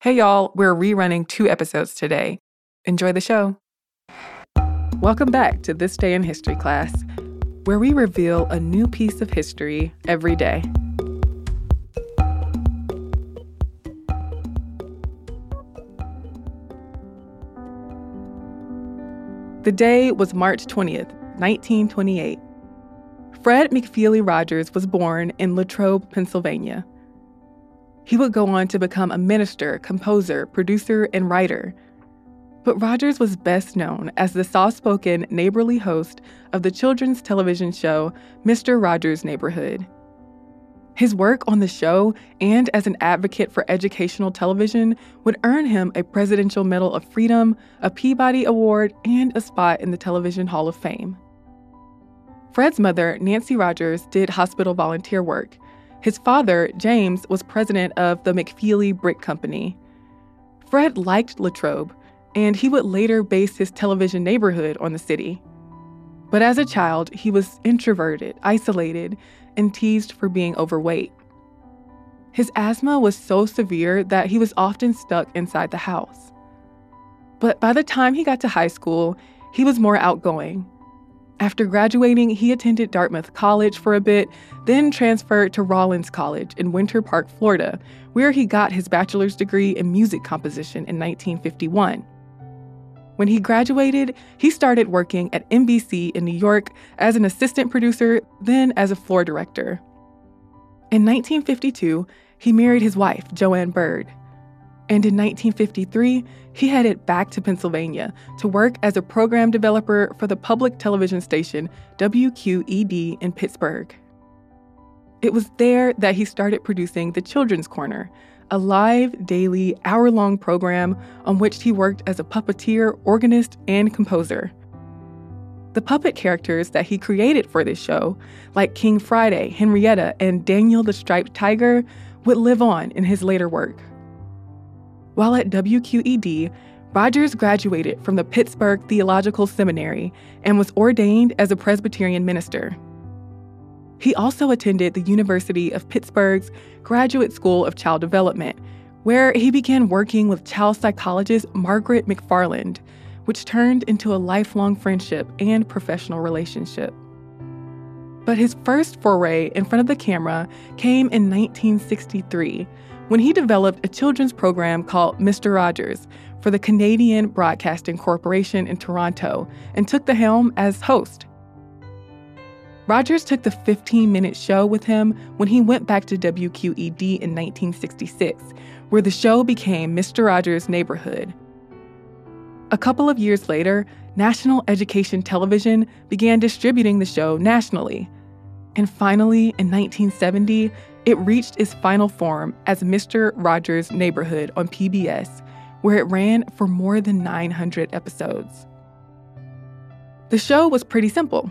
Hey, y'all, we're rerunning two episodes today. Enjoy the show. Welcome back to This Day in History class, where we reveal a new piece of history every day. The day was March 20th, 1928. Fred McFeely Rogers was born in Latrobe, Pennsylvania. He would go on to become a minister, composer, producer, and writer. But Rogers was best known as the soft spoken, neighborly host of the children's television show Mr. Rogers' Neighborhood. His work on the show and as an advocate for educational television would earn him a Presidential Medal of Freedom, a Peabody Award, and a spot in the Television Hall of Fame. Fred's mother, Nancy Rogers, did hospital volunteer work his father, James, was president of the McFeely Brick Company. Fred liked Latrobe, and he would later base his television neighborhood on the city. But as a child, he was introverted, isolated, and teased for being overweight. His asthma was so severe that he was often stuck inside the house. But by the time he got to high school, he was more outgoing after graduating, he attended Dartmouth College for a bit, then transferred to Rollins College in Winter Park, Florida, where he got his bachelor's degree in music composition in 1951. When he graduated, he started working at NBC in New York as an assistant producer, then as a floor director. In 1952, he married his wife, Joanne Byrd. And in 1953, he headed back to Pennsylvania to work as a program developer for the public television station WQED in Pittsburgh. It was there that he started producing The Children's Corner, a live, daily, hour long program on which he worked as a puppeteer, organist, and composer. The puppet characters that he created for this show, like King Friday, Henrietta, and Daniel the Striped Tiger, would live on in his later work. While at WQED, Rogers graduated from the Pittsburgh Theological Seminary and was ordained as a Presbyterian minister. He also attended the University of Pittsburgh's Graduate School of Child Development, where he began working with child psychologist Margaret McFarland, which turned into a lifelong friendship and professional relationship. But his first foray in front of the camera came in 1963 when he developed a children's program called Mr. Rogers for the Canadian Broadcasting Corporation in Toronto and took the helm as host. Rogers took the 15 minute show with him when he went back to WQED in 1966, where the show became Mr. Rogers' Neighborhood. A couple of years later, National Education Television began distributing the show nationally. And finally, in 1970, it reached its final form as Mr. Rogers' Neighborhood on PBS, where it ran for more than 900 episodes. The show was pretty simple.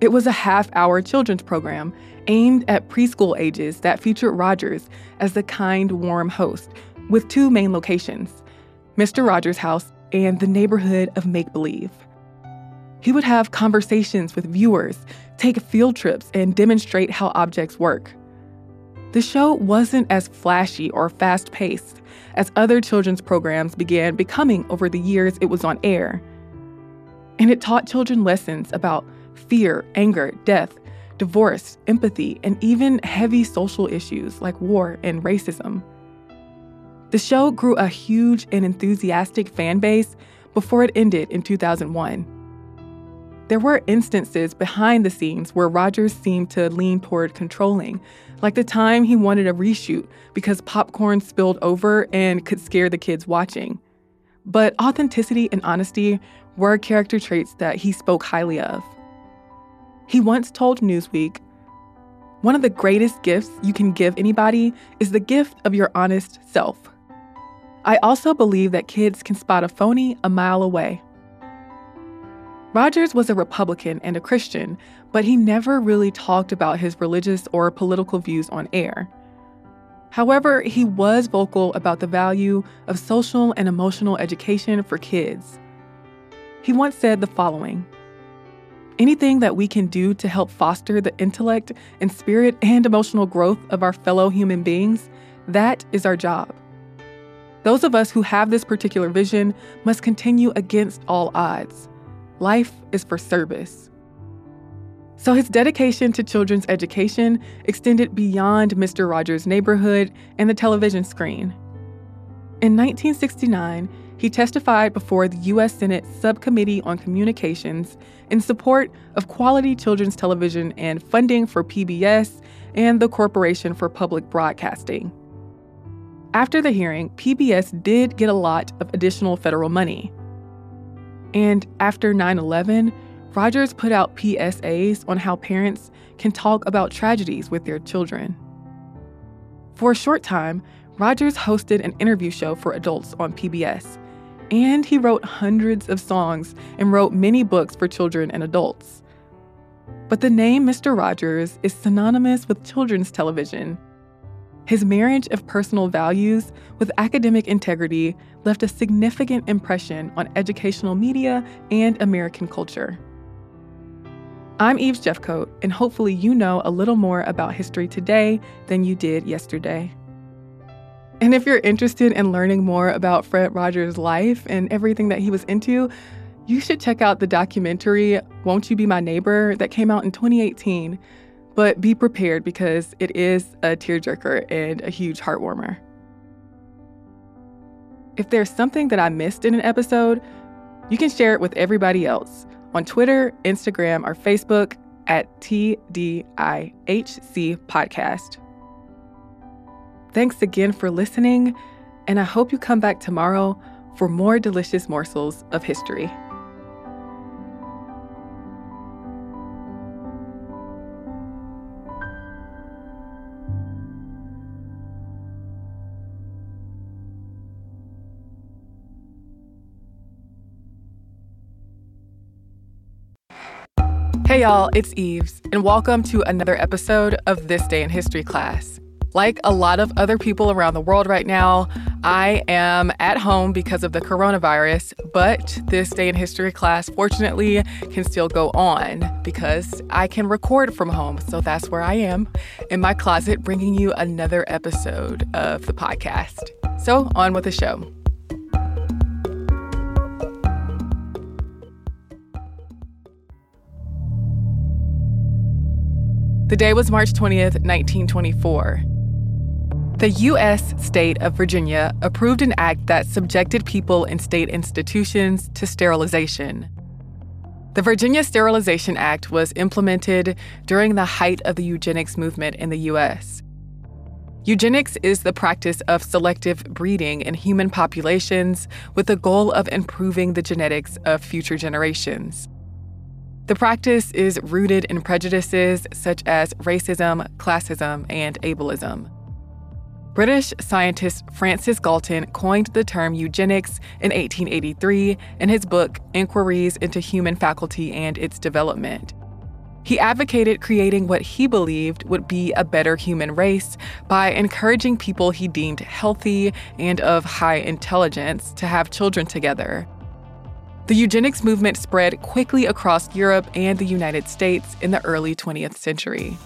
It was a half hour children's program aimed at preschool ages that featured Rogers as the kind, warm host, with two main locations Mr. Rogers' house and the neighborhood of make believe. He would have conversations with viewers, take field trips, and demonstrate how objects work. The show wasn't as flashy or fast paced as other children's programs began becoming over the years it was on air. And it taught children lessons about fear, anger, death, divorce, empathy, and even heavy social issues like war and racism. The show grew a huge and enthusiastic fan base before it ended in 2001. There were instances behind the scenes where Rogers seemed to lean toward controlling, like the time he wanted a reshoot because popcorn spilled over and could scare the kids watching. But authenticity and honesty were character traits that he spoke highly of. He once told Newsweek One of the greatest gifts you can give anybody is the gift of your honest self. I also believe that kids can spot a phony a mile away. Rogers was a Republican and a Christian, but he never really talked about his religious or political views on air. However, he was vocal about the value of social and emotional education for kids. He once said the following Anything that we can do to help foster the intellect and spirit and emotional growth of our fellow human beings, that is our job. Those of us who have this particular vision must continue against all odds. Life is for service. So his dedication to children's education extended beyond Mr. Rogers' neighborhood and the television screen. In 1969, he testified before the U.S. Senate Subcommittee on Communications in support of quality children's television and funding for PBS and the Corporation for Public Broadcasting. After the hearing, PBS did get a lot of additional federal money. And after 9 11, Rogers put out PSAs on how parents can talk about tragedies with their children. For a short time, Rogers hosted an interview show for adults on PBS, and he wrote hundreds of songs and wrote many books for children and adults. But the name Mr. Rogers is synonymous with children's television. His marriage of personal values with academic integrity left a significant impression on educational media and American culture. I'm Eves Jeffcoat, and hopefully, you know a little more about history today than you did yesterday. And if you're interested in learning more about Fred Rogers' life and everything that he was into, you should check out the documentary Won't You Be My Neighbor that came out in 2018. But be prepared because it is a tearjerker and a huge heartwarmer. If there's something that I missed in an episode, you can share it with everybody else on Twitter, Instagram, or Facebook at TDIHC Podcast. Thanks again for listening, and I hope you come back tomorrow for more delicious morsels of history. Hey y'all, it's Eves, and welcome to another episode of This Day in History class. Like a lot of other people around the world right now, I am at home because of the coronavirus, but this day in history class, fortunately, can still go on because I can record from home. So that's where I am in my closet, bringing you another episode of the podcast. So, on with the show. The day was March 20th, 1924. The U.S. state of Virginia approved an act that subjected people in state institutions to sterilization. The Virginia Sterilization Act was implemented during the height of the eugenics movement in the U.S. Eugenics is the practice of selective breeding in human populations with the goal of improving the genetics of future generations. The practice is rooted in prejudices such as racism, classism, and ableism. British scientist Francis Galton coined the term eugenics in 1883 in his book Inquiries into Human Faculty and Its Development. He advocated creating what he believed would be a better human race by encouraging people he deemed healthy and of high intelligence to have children together. The eugenics movement spread quickly across Europe and the United States in the early 20th century.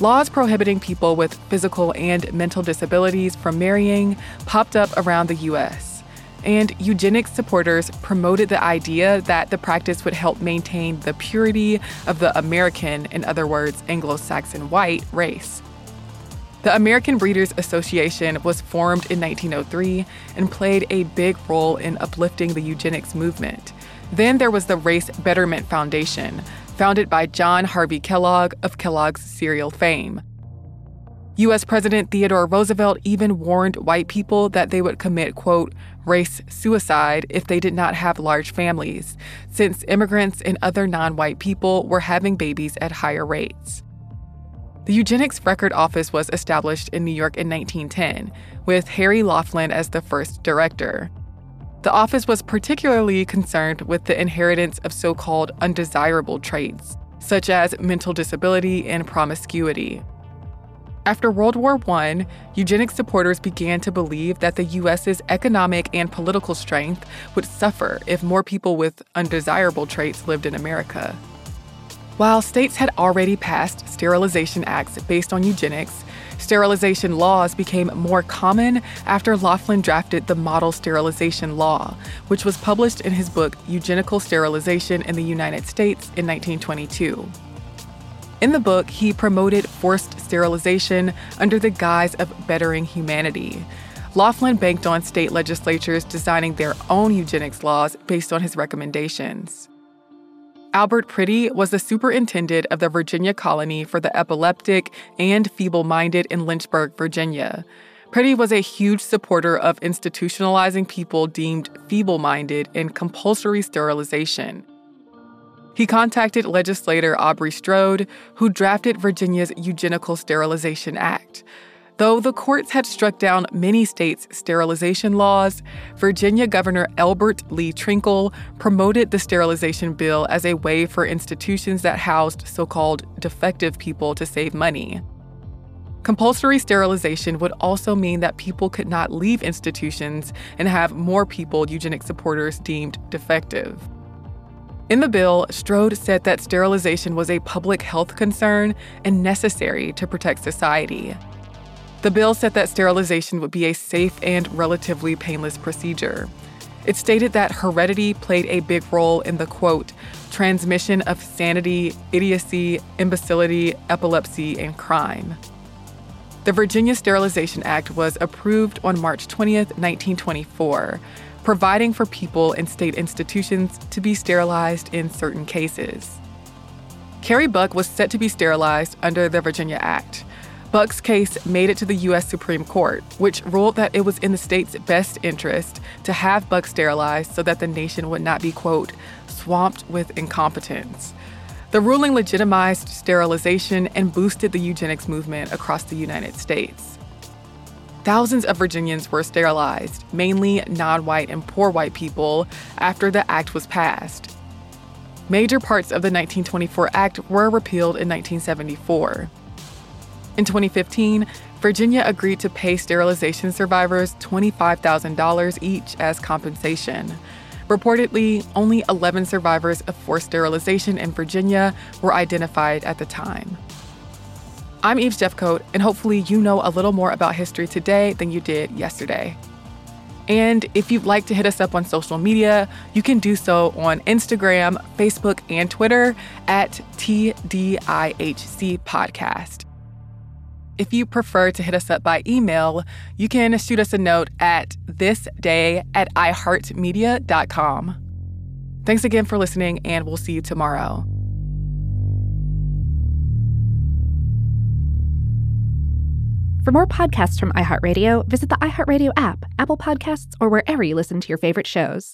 Laws prohibiting people with physical and mental disabilities from marrying popped up around the US, and eugenics supporters promoted the idea that the practice would help maintain the purity of the American, in other words, Anglo Saxon white race. The American Breeders Association was formed in 1903 and played a big role in uplifting the eugenics movement. Then there was the Race Betterment Foundation, founded by John Harvey Kellogg of Kellogg's cereal fame. US President Theodore Roosevelt even warned white people that they would commit, quote, race suicide if they did not have large families, since immigrants and other non white people were having babies at higher rates. The Eugenics Record Office was established in New York in 1910, with Harry Laughlin as the first director. The office was particularly concerned with the inheritance of so called undesirable traits, such as mental disability and promiscuity. After World War I, eugenics supporters began to believe that the U.S.'s economic and political strength would suffer if more people with undesirable traits lived in America. While states had already passed sterilization acts based on eugenics, Sterilization laws became more common after Laughlin drafted the Model Sterilization Law, which was published in his book Eugenical Sterilization in the United States in 1922. In the book, he promoted forced sterilization under the guise of bettering humanity. Laughlin banked on state legislatures designing their own eugenics laws based on his recommendations. Albert Priddy was the superintendent of the Virginia colony for the epileptic and feeble minded in Lynchburg, Virginia. Priddy was a huge supporter of institutionalizing people deemed feeble minded in compulsory sterilization. He contacted legislator Aubrey Strode, who drafted Virginia's Eugenical Sterilization Act. Though the courts had struck down many states' sterilization laws, Virginia Governor Elbert Lee Trinkle promoted the sterilization bill as a way for institutions that housed so called defective people to save money. Compulsory sterilization would also mean that people could not leave institutions and have more people eugenic supporters deemed defective. In the bill, Strode said that sterilization was a public health concern and necessary to protect society. The bill said that sterilization would be a safe and relatively painless procedure. It stated that heredity played a big role in the quote, transmission of sanity, idiocy, imbecility, epilepsy, and crime. The Virginia Sterilization Act was approved on March 20, 1924, providing for people in state institutions to be sterilized in certain cases. Carrie Buck was set to be sterilized under the Virginia Act. Buck's case made it to the U.S. Supreme Court, which ruled that it was in the state's best interest to have Buck sterilized so that the nation would not be, quote, swamped with incompetence. The ruling legitimized sterilization and boosted the eugenics movement across the United States. Thousands of Virginians were sterilized, mainly non white and poor white people, after the act was passed. Major parts of the 1924 Act were repealed in 1974. In 2015, Virginia agreed to pay sterilization survivors $25,000 each as compensation. Reportedly, only 11 survivors of forced sterilization in Virginia were identified at the time. I'm Eve Jeffcoat, and hopefully, you know a little more about history today than you did yesterday. And if you'd like to hit us up on social media, you can do so on Instagram, Facebook, and Twitter at TDIHC Podcast. If you prefer to hit us up by email, you can shoot us a note at thisday at iheartmedia.com. Thanks again for listening, and we'll see you tomorrow. For more podcasts from iHeartRadio, visit the iHeartRadio app, Apple Podcasts, or wherever you listen to your favorite shows.